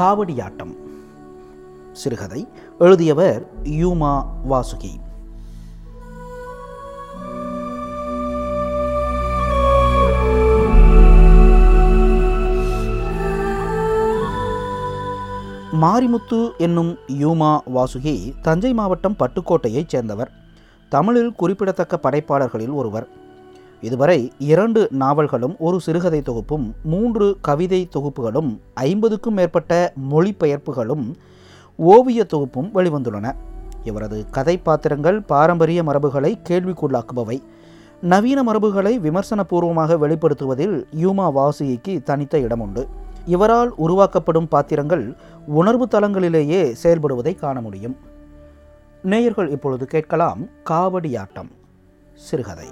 காவடியாட்டம். சிறுகதை எழுதியவர் யூமா வாசுகி. மாரிமுத்து என்னும் யூமா வாசுகி தஞ்சை மாவட்டம் பட்டுக்கோட்டையைச் சேர்ந்தவர். தமிழில் குறிப்பிடத்தக்க படைப்பாளர்களில் ஒருவர். இதுவரை இரண்டு நாவல்களும் ஒரு சிறுகதை தொகுப்பும் மூன்று கவிதை தொகுப்புகளும் ஐம்பதுக்கும் மேற்பட்ட மொழிபெயர்ப்புகளும் ஓவிய தொகுப்பும் வெளிவந்துள்ளன. இவரது கதை பாத்திரங்கள் பாரம்பரிய மரபுகளை கேள்விக்குள்ளாக்குபவை. நவீன மரபுகளை விமர்சனபூர்வமாக வெளிப்படுத்துவதில் யூமா வாசுகிக்கு தனித்த இடம் உண்டு இவரால் உருவாக்கப்படும் பாத்திரங்கள் உணர்வு தளங்களிலேயே செயல்படுவதை காண முடியும். நேயர்கள் இப்பொழுது கேட்கலாம் காவடியாட்டம் சிறுகதை.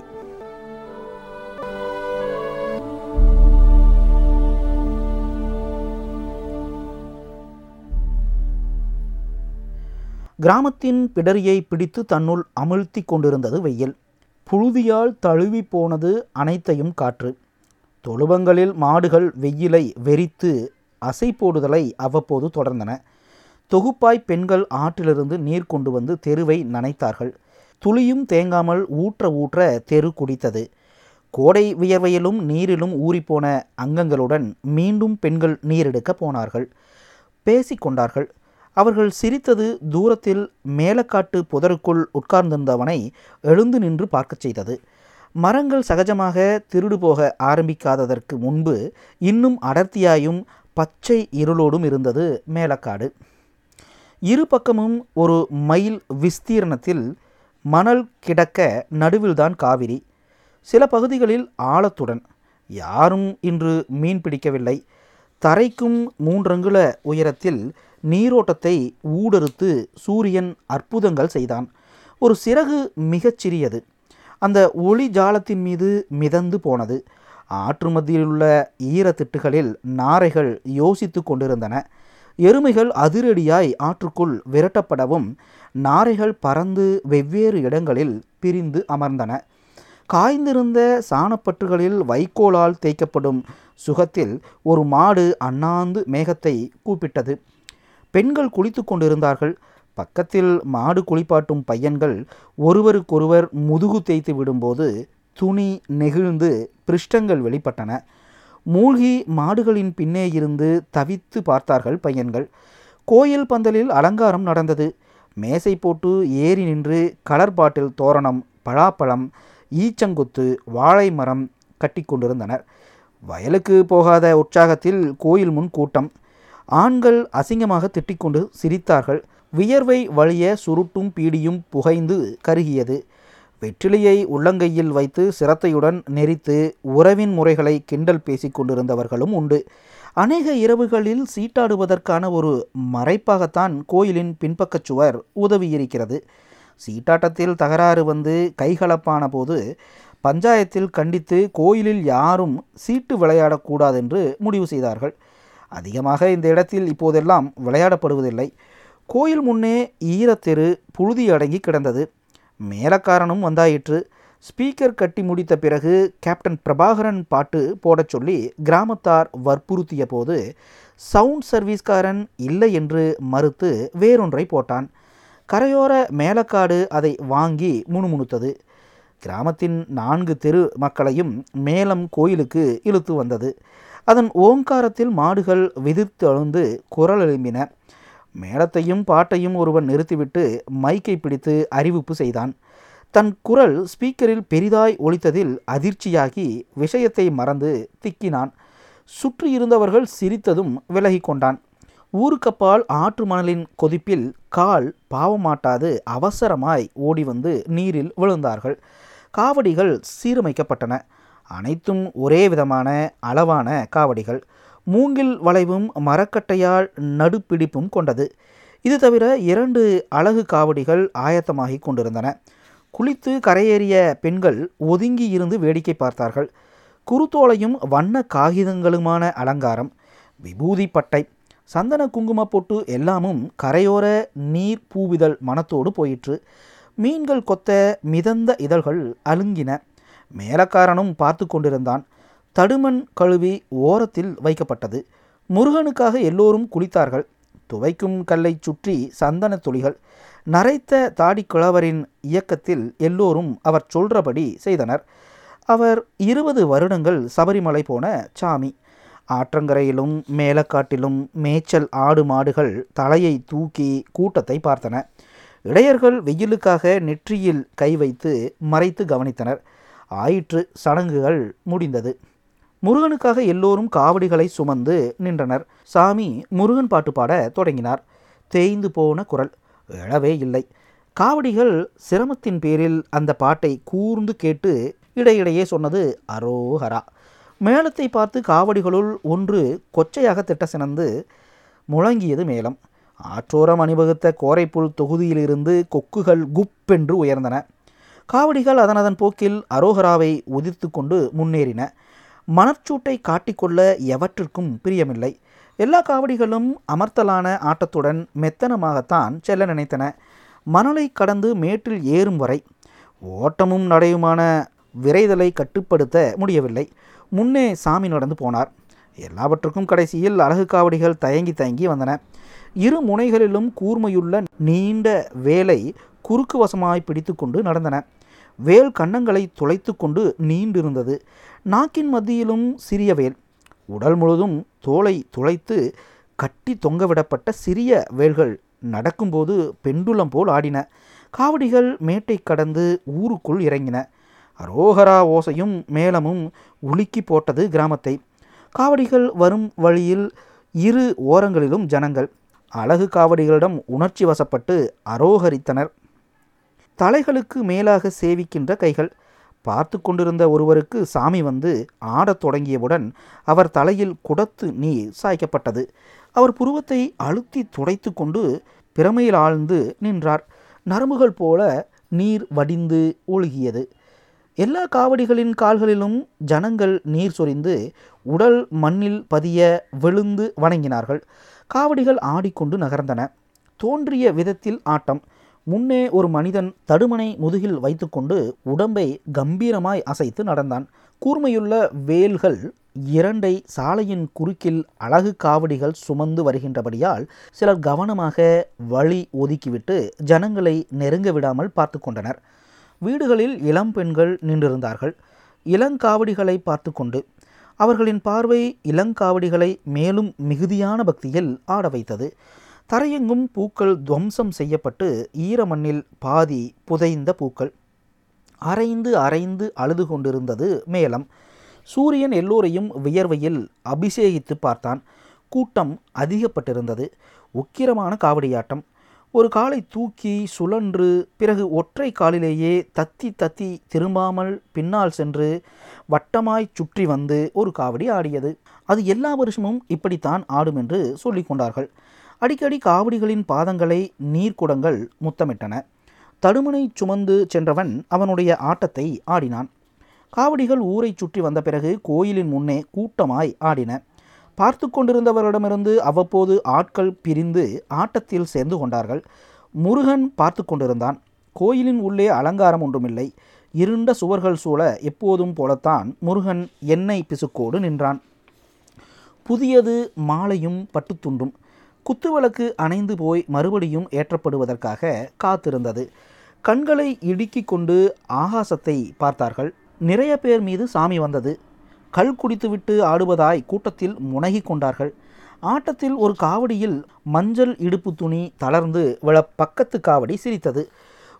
கிராமத்தின் பிடரியை பிடித்து தன்னுள் அமிழ்த்தி கொண்டிருந்தது வெயில். புழுதியால் தழுவி போனது அனைத்தையும் காற்று. தொழுவங்களில் மாடுகள் வெயிலை வெறித்து அசை போடுதலை அவ்வப்போது தொடர்ந்தன. தொகுப்பாய் பெண்கள் ஆற்றிலிருந்து நீர் கொண்டு வந்து தெருவை நனைத்தார்கள். துளியும் தேங்காமல் ஊற்ற ஊற்ற தெரு குடித்தது. கோடை வியர்வையிலும் நீரிலும் ஊறிப்போன அங்கங்களுடன் மீண்டும் பெண்கள் நீரெடுக்க போனார்கள். பேசிக்கொண்டார்கள் அவர்கள் சிரித்தது தூரத்தில் மேலக்காட்டு புதருக்குள் உட்கார்ந்திருந்தவனை எழுந்து நின்று பார்க்கச் செய்தது. மரங்கள் சகஜமாக திருடு போக ஆரம்பிக்காததற்கு முன்பு இன்னும் அடர்த்தியாயும் பச்சை இருளோடும் இருந்தது மேலக்காடு. இரு பக்கமும் ஒரு மைல் விஸ்தீர்ணத்தில் மணல் கிடக்க நடுவில்தான் காவிரி. சில பகுதிகளில் ஆழத்துடன் யாரும் இன்று மீன் பிடிக்கவில்லை. தரைக்கும் மூன்றங்குல உயரத்தில் நீரோட்டத்தை ஊடறுத்து சூரியன் அற்புதங்கள் செய்தான். ஒரு சிறகு மிகச் சிறியது. அந்த ஒளி ஜாலத்தின் மீது மிதந்து போனது. ஆற்று மத்தியிலுள்ள ஈரத்திட்டுகளில் நாரைகள் யோசித்து கொண்டிருந்தன. எருமைகள் அதிரடியாய் ஆற்றுக்குள் விரட்டப்படவும் நாரைகள் பறந்து வெவ்வேறு இடங்களில் பிரிந்து அமர்ந்தன. காய்ந்திருந்த சாணப்பற்றுகளில் வைக்கோலால் தேய்க்கப்படும் சுகத்தில் ஒரு மாடு அண்ணாந்து மேகத்தை கூப்பிட்டது. பெண்கள் குளித்து கொண்டிருந்தார்கள். பக்கத்தில் மாடு குளிப்பாட்டும் பையன்கள் ஒருவருக்கொருவர் முதுகு தேய்த்து விடும்போது துணி நெகிழ்ந்து பிருஷ்டங்கள் வெளிப்பட்டன. மூழ்கி மாடுகளின் பின்னே இருந்து தவித்து பார்த்தார்கள் பையன்கள். கோயில் பந்தலில் அலங்காரம் நடந்தது. மேசை போட்டு ஏறி நின்று கலர் பாட்டில் தோரணம் பலாப்பழம் ஈச்சங்குத்து வாழை மரம் கட்டி கொண்டிருந்தனர். வயலுக்கு போகாத உற்சாகத்தில் கோயில் முன் கூட்டம். ஆண்கள் அசிங்கமாக திட்டிக்கொண்டு சிரித்தார்கள். வியர்வை வழிய சுருட்டும் பீடியும் புகைந்து கருகியது. வெற்றிலையை உள்ளங்கையில் வைத்து சிரத்தையுடன் நெறித்து உறவின் முறைகளை கிண்டல் பேசிக் கொண்டிருந்தவர்களும் உண்டு. அநேக இரவுகளில் சீட்டாடுவதற்கான ஒரு மறைப்பாகத்தான் கோயிலின் பின்பக்கச் சுவர் உதவியிருக்கிறது. சீட்டாட்டத்தில் தகராறு வந்து கைகலப்பான போது பஞ்சாயத்தில் கண்டித்து கோயிலில் யாரும் சீட்டு விளையாடக்கூடாதென்று முடிவு செய்தார்கள். அதிகமாக இந்த இடத்தில் இப்போதெல்லாம் விளையாடப்படுவதில்லை. கோயில் முன்னே ஈரத்தெரு புழுதி அடங்கி கிடந்தது. மேலக்காரனும் வந்தாயிற்று. ஸ்பீக்கர் கட்டி முடித்த பிறகு கேப்டன் பிரபாகரன் பாட்டு போடச் சொல்லி கிராமத்தார் வற்புறுத்திய போது சவுண்ட் சர்வீஸ்காரன் இல்லை என்று மறுத்து வேறொன்றை போட்டான். கரையோர மேலக்காடு அதை வாங்கி முணுமுணுத்தது. கிராமத்தின் நான்கு தெரு மக்களையும் மேலம் கோயிலுக்கு இழுத்து வந்தது. அதன் ஓங்காரத்தில் மாடுகள் விதித்து அழுந்து குரல் எழும்பின. மேளத்தையும் பாட்டையும் ஒருவன் நிறுத்திவிட்டு மைக்கை பிடித்து அறிவிப்பு செய்தான். தன் குரல் ஸ்பீக்கரில் பெரிதாய் ஒழித்ததில் அதிர்ச்சியாகி விஷயத்தை மறந்து திக்கினான். சுற்றியிருந்தவர்கள் சிரித்ததும் விலகி கொண்டான். ஊருக்கப்பால் ஆற்று மணலின் கொதிப்பில் கால் பாவமாட்டாது அவசரமாய் ஓடி வந்து நீரில் விழுந்தார்கள். காவடிகள் சீரமைக்கப்பட்டன. அனைத்தும் ஒரே விதமான அளவான காவடிகள். மூங்கில் வளைவும் மரக்கட்டையால் நடுப்பிடிப்பும் கொண்டது. இது தவிர இரண்டு அழகு காவடிகள் ஆயத்தமாகி கொண்டிருந்தன. குளித்து கரையேறிய பெண்கள் ஒதுங்கி இருந்து வேடிக்கை பார்த்தார்கள். குருத்தோலையும் வண்ண காகிதங்களுமான அலங்காரம் விபூதி பட்டை சந்தன குங்கும பொட்டு எல்லாமும் கரையோர நீர் பூவிதழ் மனத்தோடு போயிற்று. மீன்கள் கொத்த மிதந்த இதழ்கள் அலுங்கின மேலக்காரனும் பார்த்து கொண்டிருந்தான். தடுமண் கழுவி ஓரத்தில் வைக்கப்பட்டது. முருகனுக்காக எல்லோரும் குளித்தார்கள். துவைக்கும் கல்லை சுற்றி சந்தன துளிகள். நரைத்த தாடி கிழவரின் இயக்கத்தில் எல்லோரும் அவர் சொல்றபடி செய்தனர். அவர் இருபது வருடங்கள் சபரிமலை போன சாமி. ஆற்றங்கரையிலும் மேலக்காட்டிலும் மேய்ச்சல் ஆடு மாடுகள் தலையை தூக்கி கூட்டத்தை பார்த்தன. இடையர்கள் வெயிலுக்காக நெற்றியில் கை வைத்து மறைத்து கவனித்தனர். ஆயிற்று சடங்குகள் முடிந்தது. முருகனுக்காக எல்லோரும் காவடிகளை சுமந்து நின்றனர். சாமி முருகன் பாட்டு பாட தொடங்கினார். தேய்ந்து போன குரல் எழவே இல்லை. காவடிகள் சிரமத்தின் பேரில் அந்த பாட்டை கூர்ந்து கேட்டு இடையிடையே சொன்னது அரோஹரா மேளத்தை பார்த்து காவடிகளுள் ஒன்று கொச்சையாக திட்ட சினந்து முழங்கியது மேளம். ஆற்றோரம் அணிவகுத்த கோரைப்புல் தொகுதியிலிருந்து கொக்குகள் குப்பென்று உயர்ந்தன. காவடிகள் அதன் அதன் போக்கில் அரோகராவை உதிர்த்து கொண்டு முன்னேறின. மணற்சூட்டை காட்டிக்கொள்ள எவற்றிற்கும் பிரியமில்லை. எல்லா காவடிகளும் அமர்த்தலான ஆட்டத்துடன் மெத்தனமாகத்தான் செல்ல நினைத்தன. மணலை கடந்து மேட்டில் ஏறும் வரை ஓட்டமும் நடையுமான விரைதலை கட்டுப்படுத்த முடியவில்லை. முன்னே சாமி நடந்து போனார். எல்லாவற்றுக்கும் கடைசியில் அழகு காவடிகள் தயங்கி தயங்கி வந்தன. இரு முனைகளிலும் கூர்மையுள்ள நீண்ட வேலை குறுக்கு வசமாய் பிடித்து கொண்டு நடந்தன. வேல் கன்னங்களை துளைத்து கொண்டு நீண்டிருந்தது. நாக்கின் மத்தியிலும் சிறிய வேல். உடல் முழுதும் தோலை துளைத்து கட்டி தொங்கவிடப்பட்ட சிறிய வேல்கள் நடக்கும்போது பெண்டுலம் போல் ஆடின. காவடிகள் மேட்டை கடந்து ஊருக்குள் இறங்கின. அரோகரா ஓசையும் மேளமும் உலுக்கி போட்டது கிராமத்தை. காவடிகள் வரும் வழியில் இரு ஓரங்களிலும் ஜனங்கள். அழகு காவடிகளிடம் உணர்ச்சி வசப்பட்டு அரோகரித்தனர். தலைகளுக்கு மேலாக சேவிக்கின்ற கைகள். பார்த்து கொண்டிருந்த ஒருவருக்கு சாமி வந்து ஆடத் தொடங்கியவுடன் அவர் தலையில் குடத்து நீர் சாய்க்கப்பட்டது. அவர் புருவத்தை அழுத்தி துடைத்து கொண்டு பிரமையில் ஆழ்ந்து நின்றார். நரம்புகள் போல நீர் வடிந்து ஒழுகியது. எல்லா காவடிகளின் கால்களிலும் ஜனங்கள் நீர் சொரிந்து உடல் மண்ணில் பதிய விழுந்து வணங்கினார்கள். காவடிகள் ஆடிக்கொண்டு நகர்ந்தன. தோன்றிய விதத்தில் ஆட்டம். முன்னே ஒரு மனிதன் தடுமனை முதுகில் வைத்துக்கொண்டு உடம்பை கம்பீரமாய் அசைத்து நடந்தான். கூர்மையுள்ள வேல்கள் இரண்டை சாலையின் குறுக்கில் அழகு காவடிகள் சுமந்து வருகின்றபடியால் சிலர் கவனமாக வழி ஒதுக்கிவிட்டு ஜனங்களை நெருங்க விடாமல் பார்த்து கொண்டனர். வீடுகளில் இளம் பெண்கள் நின்றிருந்தார்கள். இளங்காவடிகளை பார்த்து கொண்டு அவர்களின் பார்வை இளங்காவடிகளை மேலும் மிகுதியான பக்தியில் ஆட வைத்தது. தரையெங்கும் பூக்கள் துவம்சம் செய்யப்பட்டு ஈரமண்ணில் பாதி புதைந்த பூக்கள். அரைந்து அரைந்து அழுது கொண்டிருந்தது மேலம். சூரியன் எல்லோரையும் வியர்வையில் அபிஷேகித்து பார்த்தான். கூட்டம் அதிகப்பட்டிருந்தது. உக்கிரமான காவடியாட்டம். ஒரு காலை தூக்கி சுழன்று பிறகு ஒற்றை காலிலேயே தத்தி தத்தி திரும்பாமல் பின்னால் சென்று வட்டமாய் சுற்றி வந்து ஒரு காவடி ஆடியது. அது எல்லா வருஷமும் இப்படித்தான் ஆடும் என்று சொல்லிக் கொண்டார்கள். அடிக்கடி காவடிகளின் பாதங்களை நீர்க்குடங்கள் முத்தமிட்டன. தடுமனை சுமந்து சென்றவன் அவனுடைய ஆட்டத்தை ஆடினான். காவடிகள் ஊரை சுற்றி வந்த பிறகு கோயிலின் முன்னே கூட்டமாய் ஆடின. பார்த்து கொண்டிருந்தவரிடமிருந்து அவ்வப்போது ஆட்கள் பிரிந்து ஆட்டத்தில் சேர்ந்து கொண்டார்கள். முருகன் பார்த்து கொண்டிருந்தான். கோயிலின் உள்ளே அலங்காரம் ஒன்றுமில்லை. இருண்ட சுவர்கள் சூழ எப்போதும் போலத்தான் முருகன் எண்ணெய் பிசுக்கோடு நின்றான். புதியது மாலையும் பட்டுத்துண்டும் குத்துவிளக்கு அணைந்து போய் மறுபடியும் ஏற்றப்படுவதற்காக காத்திருந்தது. கண்களை இடுக்கிக் கொண்டு ஆகாசத்தை பார்த்தார்கள். நிறைய பேர் மீது சாமி வந்தது. கல் குடித்துவிட்டு ஆடுவதாய் கூட்டத்தில் முனகி கொண்டார்கள். ஆட்டத்தில் ஒரு காவடியில் மஞ்சள் இடுப்பு துணி தளர்ந்து விழ பக்கத்து காவடி சிரித்தது.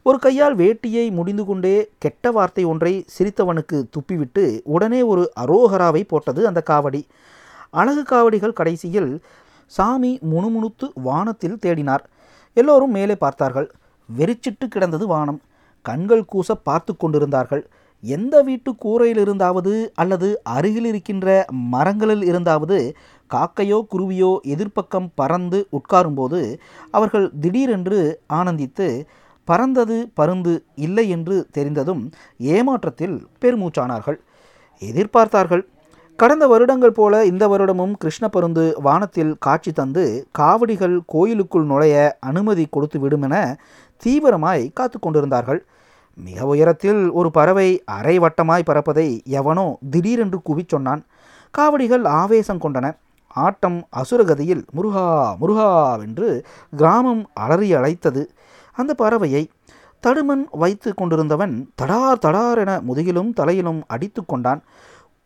ஒரு கையால் வேட்டியை முடிந்து கொண்டே கெட்ட வார்த்தை ஒன்றை சிரித்தவனுக்கு துப்பிவிட்டு உடனே ஒரு அரோகராவை போட்டது அந்த காவடி. அழகு காவடிகள் கடைசியில் சாமி முணுமுணுத்து வானத்தில் தேடினார். எல்லோரும் மேலே பார்த்தார்கள். வெறிச்சிட்டு கிடந்தது வானம். கண்கள் கூச பார்த்து கொண்டிருந்தார்கள். எந்த வீட்டு கூரையில் இருந்தாவது அல்லது அருகில் இருக்கின்ற மரங்களில் இருந்தாவது காக்கையோ குருவியோ எதிர்ப்பக்கம் பறந்து உட்காரும்போது அவர்கள் திடீரென்று ஆனந்தித்து பறந்தது பருந்து இல்லை என்று தெரிந்ததும் ஏமாற்றத்தில் பெருமூச்சானார்கள். எதிர்பார்த்தார்கள். கடந்த வருடங்கள் போல இந்த வருடமும் கிருஷ்ண பருந்து வானத்தில் காட்சி தந்து காவடிகள் கோயிலுக்குள் நுழைய அனுமதி கொடுத்து விடுமென தீவிரமாய் காத்து கொண்டிருந்தார்கள். மிக உயரத்தில் ஒரு பறவை அரை வட்டமாய் பறப்பதை எவனோ திடீரென்று குவிச் சொன்னான். காவடிகள் ஆவேசம் கொண்டன. ஆட்டம் அசுரகதியில் முருகா முருகாவென்று கிராமம் அலறி அழைத்தது. அந்த பறவையை தடுமன் வைத்து கொண்டிருந்தவன் தடார் தடார் என முதுகிலும் தலையிலும் அடித்து கொண்டான்.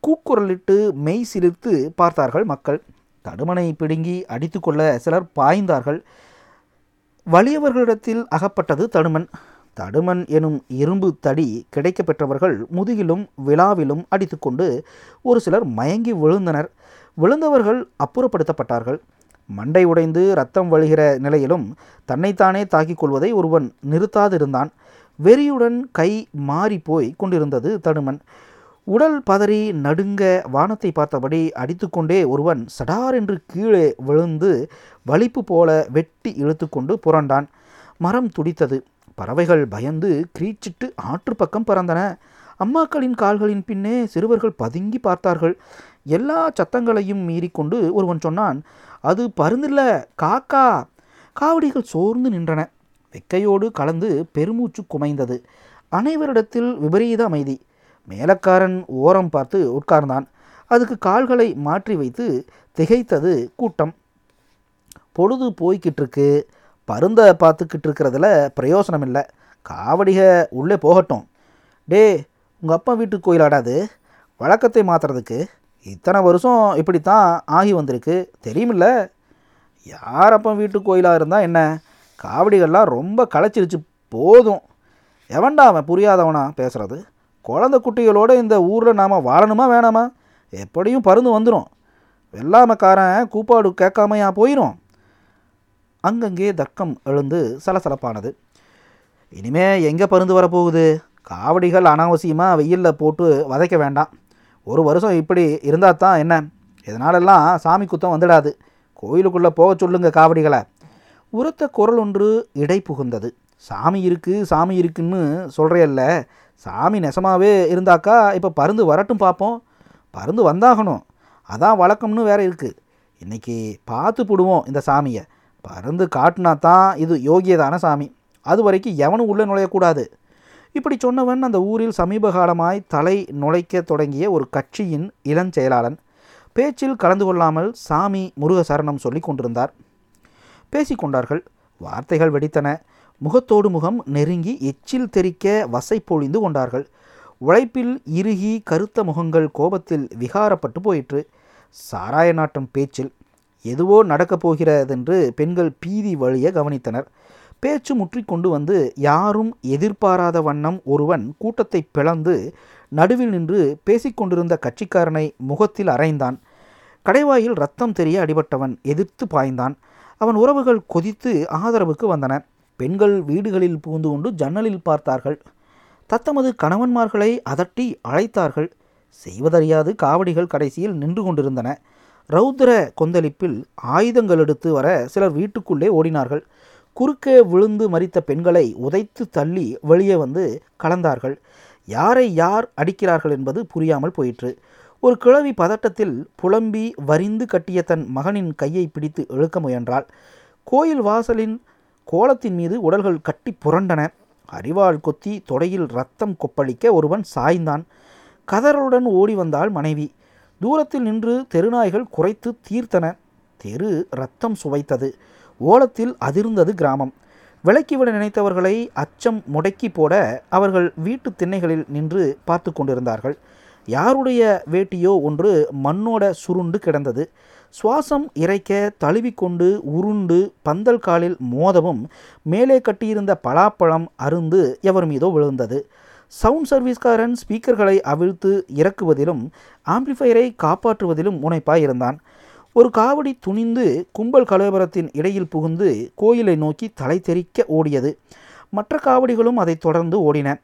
கூக்குரலிட்டு மெய் சிலிர்த்து பார்த்தார்கள் மக்கள். தடுமனை பிடுங்கி அடித்துக்கொள்ள சிலர் பாய்ந்தார்கள். வலியவர்களிடத்தில் அகப்பட்டது தடுமன். தடுமன் எனும் இரும்பு தடி கிடைக்கப்பெற்றவர்கள் முதுகிலும் விழாவிலும் அடித்துக்கொண்டு ஒரு சிலர் மயங்கி விழுந்தனர். விழுந்தவர்கள் அப்புறப்படுத்தப்பட்டார்கள். மண்டை உடைந்து ரத்தம் வழிகிற நிலையிலும் தன்னைத்தானே தாக்கிக் கொள்வதை ஒருவன் நிறுத்தாதிருந்தான். வெறியுடன் கை மாறி போய் கொண்டிருந்தது தடுமன். உடல் பதறி நடுங்க வானத்தை பார்த்தபடி அடித்துக்கொண்டே ஒருவன் சடார் என்று கீழே விழுந்து வலிப்பு போல வெட்டி இழுத்துக்கொண்டு புரண்டான். மரம் துடித்தது. பறவைகள் பயந்து கிரீச்சிட்டு ஆற்று பக்கம் பறந்தன. அம்மாக்களின் கால்களின் பின்னே சிறுவர்கள் பதுங்கி பார்த்தார்கள். எல்லா சத்தங்களையும் மீறிக்கொண்டு ஒருவன் சொன்னான் அது பருந்தில்ல காக்கா. காவடிகள் சோர்ந்து நின்றன. வெக்கையோடு கலந்து பெருமூச்சு குமைந்தது. அனைவரிடத்தில் விபரீத அமைதி. மேலக்காரன் ஓரம் பார்த்து உட்கார்ந்தான். அதுக்கு கால்களை மாற்றி வைத்து திகைத்தது கூட்டம். பொழுது போய்கிட்டிருக்கு. பருந்த பார்த்துக்கிட்டு இருக்கிறதுல பிரயோசனம் இல்லை காவடிக உள்ளே போகட்டும். டே உங்கள் அப்பா வீட்டுக்கு கோயிலாடாது. வழக்கத்தை மாற்றுறதுக்கு இத்தனை வருஷம் இப்படித்தான் ஆகி வந்திருக்கு. தெரியுமில்ல? யார் அப்பா வீட்டு கோயிலாக இருந்தால் என்ன? காவடிகள்லாம் ரொம்ப களைச்சிருச்சு. போதும். எவன்டா அவன் புரியாதவனா பேசுகிறது குழந்தை குட்டிகளோடு இந்த ஊரில் நாம் வாழணுமா வேணாமா? எப்படியும் பருந்து வந்துடும் வெள்ளாமக்காரன் கூப்பாடு கேட்காமையா போயிடும் அங்கங்கே தர்க்கம் எழுந்து சலசலப்பானது. இனிமே எங்கே பருந்து வரப்போகுது? காவடிகள் அனாவசியமாக வெயிலில் போட்டு வதைக்க வேண்டாம். ஒரு வருஷம் இப்படி இருந்தால் தான் என்ன? இதனாலெல்லாம் சாமி குத்தம் வந்துடாது. கோயிலுக்குள்ளே போக சொல்லுங்க காவடிகளை. உரத்த குரல் ஒன்று இடை புகுந்தது. சாமி இருக்குது சாமி இருக்குன்னு சொல்கிறையல்ல சாமி நெசமாகவே இருந்தாக்கா இப்போ பருந்து வரட்டும் பார்ப்போம் பருந்து வந்தாகணும். அதான் வழக்கம்னு வேற இருக்குது இன்றைக்கி பார்த்து போடுவோம் இந்த சாமியை. பருந்து காட்டினா தான் இது யோகியதான சாமி. அது வரைக்கும் எவனும் உள்ளே நுழையக்கூடாது. இப்படி சொன்னவன் அந்த ஊரில் சமீப காலமாய் தலை நுழைக்க தொடங்கிய ஒரு கட்சியின் இளஞ்செயலாளன் பேச்சில் கலந்து கொள்ளாமல் சாமி முருக சரணம் சொல்லி கொண்டிருந்தார் பேசிக்கொண்டார்கள் வார்த்தைகள் வெடித்தன. முகத்தோடு முகம் நெருங்கி எச்சில் தெறிக்க வசை பொழிந்து கொண்டார்கள். உழைப்பில் இறுகி கருத்த முகங்கள் கோபத்தில் விகாரப்பட்டு போயிற்று. சாராய நாட்டம் பேச்சில் எதுவோ நடக்கப் போகிறதென்று பெண்கள் பீதி வழிய கவனித்தனர். பேச்சு முற்றிக்கொண்டு வந்து யாரும் எதிர்பாராத வண்ணம் ஒருவன் கூட்டத்தை பிளந்து நடுவில் நின்று பேசிக்கொண்டிருந்த கட்சிக்காரனை முகத்தில் அரைந்தான் கடைவாயில் ரத்தம் தெரிய அடிபட்டவன் எதிர்த்து பாய்ந்தான். அவன் உறவுகள் கொதித்து ஆதரவுக்கு வந்தன. பெண்கள் வீடுகளில் புகுந்து கொண்டு ஜன்னலில் பார்த்தார்கள். தத்தமது கணவன்மார்களை அதட்டி அழைத்தார்கள். செய்வதறியாது காவடிகள் கடைசியில் நின்று கொண்டிருந்தன. ரௌத்ர கொந்தளிப்பில் ஆயுதங்கள் எடுத்து வர சிலர் வீட்டுக்குள்ளே ஓடினார்கள். குறுக்கே விழுந்து மறித்த பெண்களை உதைத்து தள்ளி வெளியே வந்து கலந்தார்கள். யாரை யார் அடிக்கிறார்கள் என்பது புரியாமல் போயிற்று. ஒரு கிழவி பதட்டத்தில் புலம்பி வரிந்து கட்டிய தன் மகனின் கையை பிடித்து இழுக்க முயன்றாள். கோயில் வாசலின் கோலத்தின் மீது உடல்கள் கட்டி புரண்டன. அரிவாள் கொத்தி தொடையில் ரத்தம் கொப்பளிக்க ஒருவன் சாய்ந்தான். கதறலுடன் ஓடி வந்தாள் மனைவி. தூரத்தில் நின்று தெருநாய்கள் குறைத்து தீர்த்தன. தெரு ரத்தம் சுவைத்தது. ஓலத்தில் அதிர்ந்தது கிராமம். விலக்கிவிட நினைத்தவர்களை அச்சம் முடக்கி போட அவர்கள் வீட்டு திண்ணைகளில் நின்று பார்த்து கொண்டிருந்தார்கள். யாருடைய வேட்டியோ ஒன்று மண்ணோட சுருண்டு கிடந்தது. சுவாசம் இறைக்க தழுவிக்கொண்டு உருண்டு பந்தல் காலில் மோதவும் மேலே கட்டியிருந்த பலாப்பழம் அருந்து எவர் மீதோ விழுந்தது. சவுண்ட் சர்வீஸ்காரன் ஸ்பீக்கர்களை அவிழ்த்து இறக்குவதிலும் ஆம்பிளிஃபையரை காப்பாற்றுவதிலும் முனைப்பாய் இருந்தான் ஒரு காவடி துணிந்து கும்பல் கலவரத்தின் இடையில் புகுந்து கோயிலை நோக்கி தலை தெறிக்க ஓடியது. மற்ற காவடிகளும் அதை தொடர்ந்து ஓடின.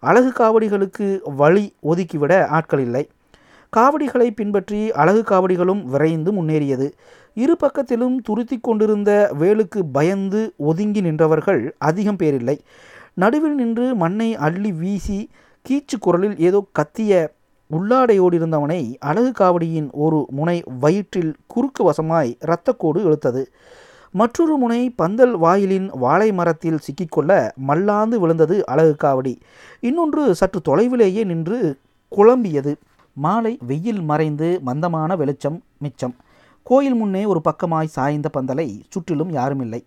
அழகு காவடிகளுக்கு வழி ஒதுக்கிவிட ஆட்கள் இல்லை. காவடிகளை பின்பற்றி அழகு காவடிகளும் விரைந்து முன்னேறியது. இரு பக்கத்திலும் துருத்தி கொண்டிருந்த வேலுக்கு பயந்து ஒதுங்கி நின்றவர்கள் அதிகம் பேரில்லை. நடுவில் நின்று மண்ணை அள்ளி வீசி கீச்சு குரலில் ஏதோ கத்திய உள்ளாடையோடிருந்தவனை அழகு காவடியின் ஒரு முனை வயிற்றில் குறுக்கு வசமாய் இரத்தக்கோடு இழுத்தது. மற்றொரு முனை பந்தல் வாயிலின் வாழை மரத்தில் சிக்கிக்கொள்ள மல்லாந்து விழுந்தது அழகு காவடி. இன்னொன்று சற்று தொலைவிலேயே நின்று குழம்பியது. மாலை வெயில் மறைந்து மந்தமான வெளிச்சம் மிச்சம். கோயில் முன்னே ஒரு பக்கமாய் சாய்ந்த பந்தலை சுற்றிலும் யாருமில்லை.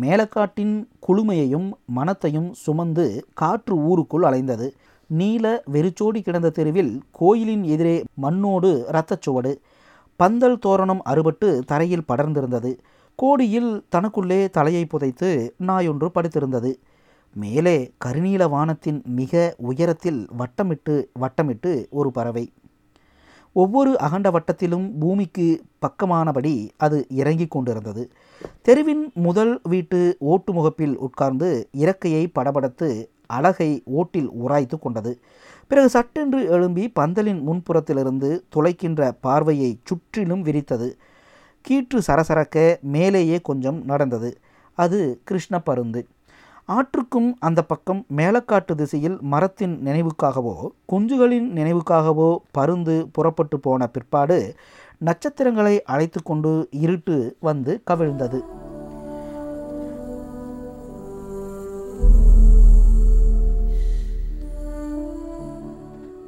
மேலக்காட்டின் குளுமையையும் மனத்தையும் சுமந்து காற்று ஊருக்குள் அலைந்தது. நீல வெறிச்சோடி கிடந்த தெருவில் கோயிலின் எதிரே மண்ணோடு இரத்தச் சுவடு. பந்தல் தோரணம் அறுபட்டு தரையில் படர்ந்திருந்தது. கோடியில் தனக்குள்ளே தலையை புதைத்து நாயொன்று படுத்திருந்தது. மேலே கருநீல வானத்தின் மிக உயரத்தில் வட்டமிட்டு வட்டமிட்டு ஒரு பறவை. ஒவ்வொரு அகண்ட வட்டத்திலும் பூமிக்கு பக்கமானபடி அது இறங்கிக் கொண்டிருந்தது. தெருவின் முதல் வீட்டு ஓட்டு முகப்பில் உட்கார்ந்து இறக்கையை படபடத்து அழகை ஓட்டில் உராய்த்து கொண்டது. பிறகு சட்டென்று எழும்பி பந்தலின் முன்புறத்திலிருந்து துளைக்கின்ற பார்வையை சுற்றிலும் விரித்தது. கீற்று சரசரக்க மேலேயே கொஞ்சம் நடந்தது. அது கிருஷ்ண பருந்து ஆற்றுக்கும் அந்த பக்கம் மேலக்காட்டு திசையில் மரத்தின் நினைவுக்காகவோ குஞ்சுகளின் நினைவுக்காகவோ பருந்து புறப்பட்டு போன பிற்பாடு நட்சத்திரங்களை அழைத்து கொண்டு இருட்டு வந்து கவிழ்ந்தது.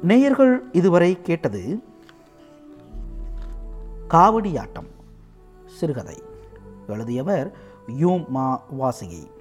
நேயர்கள் இதுவரை கேட்டது காவடியாட்டம் சிறுகதை. எழுதியவர் யூ மா வாசிகை.